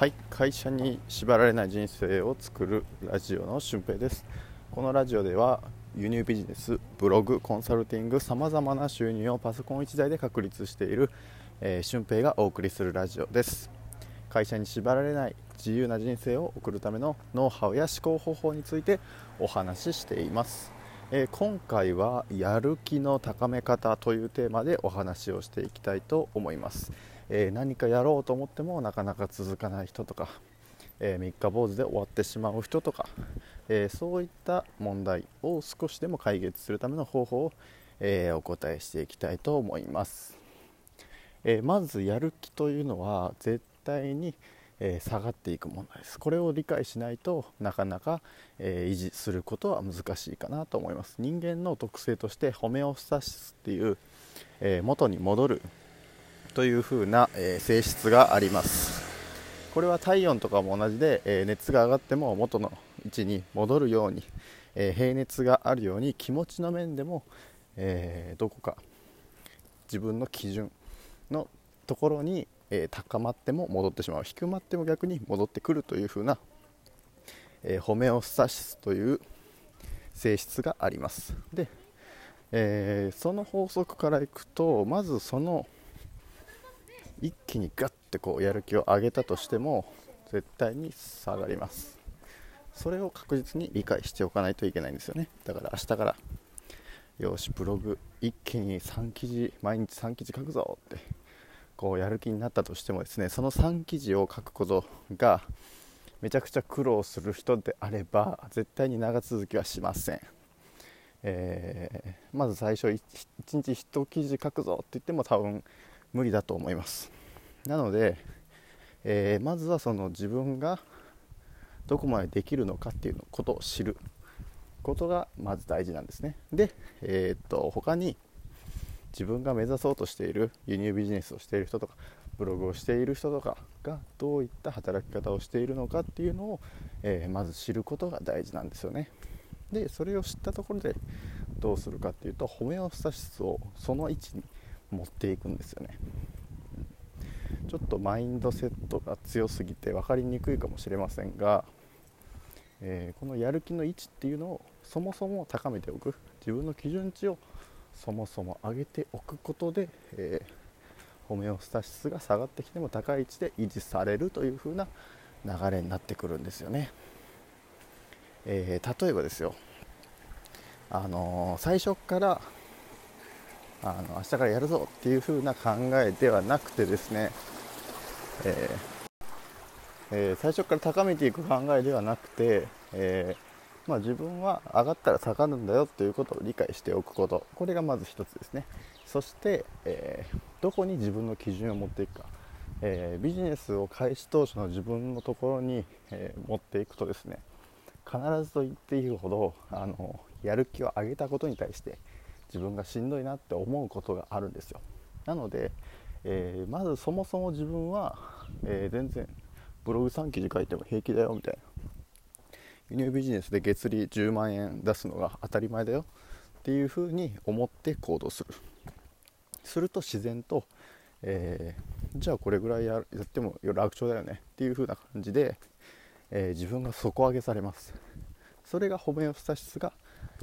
はい会社に縛られない人生を作るラジオの俊平です。このラジオでは輸入ビジネスブログコンサルティングさまざまな収入をパソコン1台で確立している、えー、俊平がお送りするラジオです。会社に縛られない自由な人生を送るためのノウハウや思考方法についてお話ししています、えー、今回はやる気の高め方というテーマでお話をしていきたいと思います。え、何かやろうと思ってもなかなか続かない人とか、え、三日坊主で終わってしまう人とか、え、そういった問題を少しでも解決するための方法を、えお答えしていきたいと思います、えまずやる気というのは絶対に、え下がっていく問題です。これを理解しないとなかなか、え維持することは難しいかなと思います。人間の特性としてホメオスタシスっていう、え元に戻るというふうな、え、性質があります。これは体温とかも同じで、え、熱が上がっても元の位置に戻るように、え、平熱があるように気持ちの面でも、えどこか自分の基準のところに、え高まっても戻ってしまう。低まっても逆に戻ってくるというふうな、えホメオスタシスという性質があります。で、えその法則からいくとまずその一気にガッてこうやる気を上げたとしても絶対に下がります。それを確実に理解しておかないといけないんですよね。だから明日からよしブログ一気に3記事毎日3記事書くぞってこうやる気になったとしてもですねその3記事を書くことがめちゃくちゃ苦労する人であれば絶対に長続きはしません、えー、まず最初 1, 1日1記事書くぞって言っても多分無理だと思います。なので、えー、まずはその自分がどこまでできるのかっていうことを知る。ことがまず大事なんですね。で、えー、っと他に自分が目指そうとしている輸入ビジネスをしている人とかブログをしている人とかがどういった働き方をしているのかっていうのを、えー、まず知ることが大事なんですよね。でそれを知ったところでどうするかっていうとホメオスタシスをその位置に持っていくんですよね。ちょっとマインドセットが強すぎて分かりにくいかもしれませんが、えー、このやる気の位置っていうのをそもそも高めておく。自分の基準値をそもそも上げておくことで、えー、ホメオスタシスが下がってきても高い位置で維持されるという風な流れになってくるんですよね、えー、例えばですよ。あの最初からあの明日からやるぞっていう風な考えではなくてですね、えーえー、最初から高めていく考えではなくて、えー、まあ、自分は上がったら下がるんだよということを理解しておくこと。これがまず1つですね。そして、えどこに自分の基準を持っていくか、えビジネスを開始当初の自分のところに、え持っていくとですね必ずと言っていいほどあのやる気を上げたことに対して自分がしんどいなって思うことがあるんですよ。なので、えー、まずそもそも自分は、えー、全然ブログ3記事書いても平気だよみたいな。輸入ビジネスで月利10万円出すのが当たり前だよっていうふうに思って行動する。すると自然と、えー、じゃあこれぐらいやっても楽勝だよねっていう風な感じで、えー、自分が底上げされます。それがホメオスタシスが、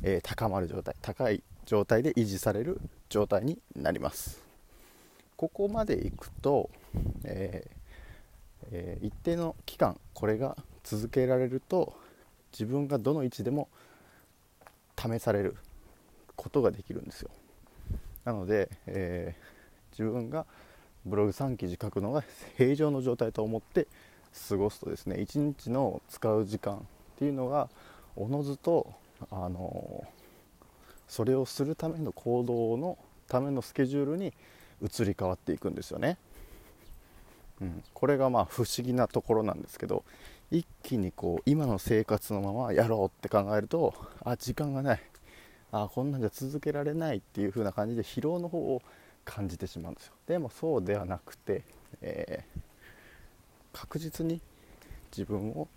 えー、高まる状態高い状態で維持される状態になります。ここまでいくと、えーえー、一定の期間これが続けられると自分がどの位置でも試されることができるんですよ。なので、えー、自分がブログ3記事書くのが平常の状態と思って過ごすとですね1日の使う時間っていうのがおのずとあのーそれをするための行動のためのスケジュールに移り変わっていくんですよね、うん、これがまあ不思議なところなんですけど一気にこう今の生活のままやろうって考えるとあ時間がない。あこんなんじゃ続けられないっていう風な感じで疲労の方を感じてしまうんですよ。でもそうではなくて、えー、確実に自分を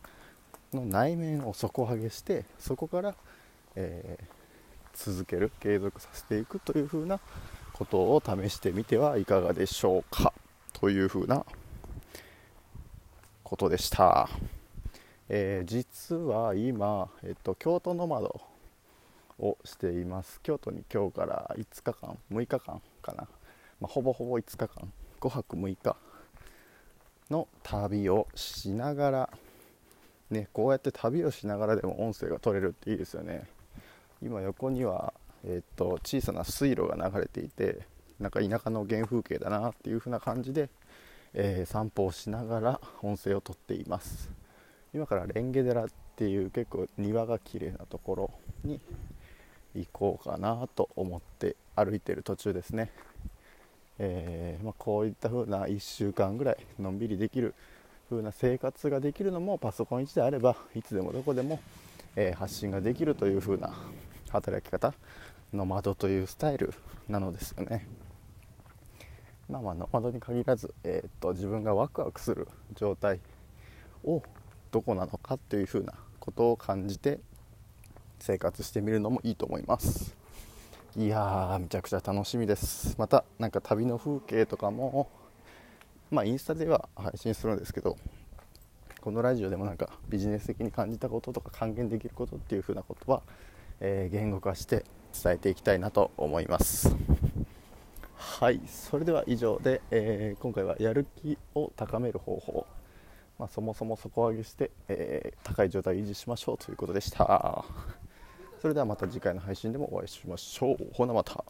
の内面を底上げしてそこから、えー続ける継続させていくというふうなことを試してみてはいかがでしょうか。というふうなことでした、えー、実は今、えっと、京都ノマドをしています。京都に今日から5日間6日間かな、まあ、ほぼほぼ5日間。5泊6日の旅をしながらねこうやって旅をしながらでも音声が取れるっていいですよね。今横には、え、っと小さな水路が流れていてなんか田舎の原風景だなっていう風な感じで、えー、散歩をしながら音声をとっています。今から蓮華寺っていう結構庭が綺麗なところに行こうかなと思って歩いてる途中ですね、えー、まあ、こういった風な1週間ぐらいのんびりできる風な生活ができるのもパソコン1であればいつでもどこでも、えー、発信ができるという風な働き方の窓というスタイルなのですよね。まあまあノマドに限らず、えー、っと自分がワクワクする状態をどこなのかっていうふうなことを感じて生活してみるのもいいと思いますいやーめちゃくちゃ楽しみですまたなんか旅の風景とかもまあインスタでは配信するんですけどこのラジオでもなんかビジネス的に感じたこととか還元できることっていうふうなことは、えー、言語化して伝えていきたいなと思います。はいそれでは以上で、えー、今回はやる気を高める方法、まあ、そもそも底上げして、えー、高い状態を維持しましょうということでした。それではまた次回の配信でもお会いしましょう。ほなまた。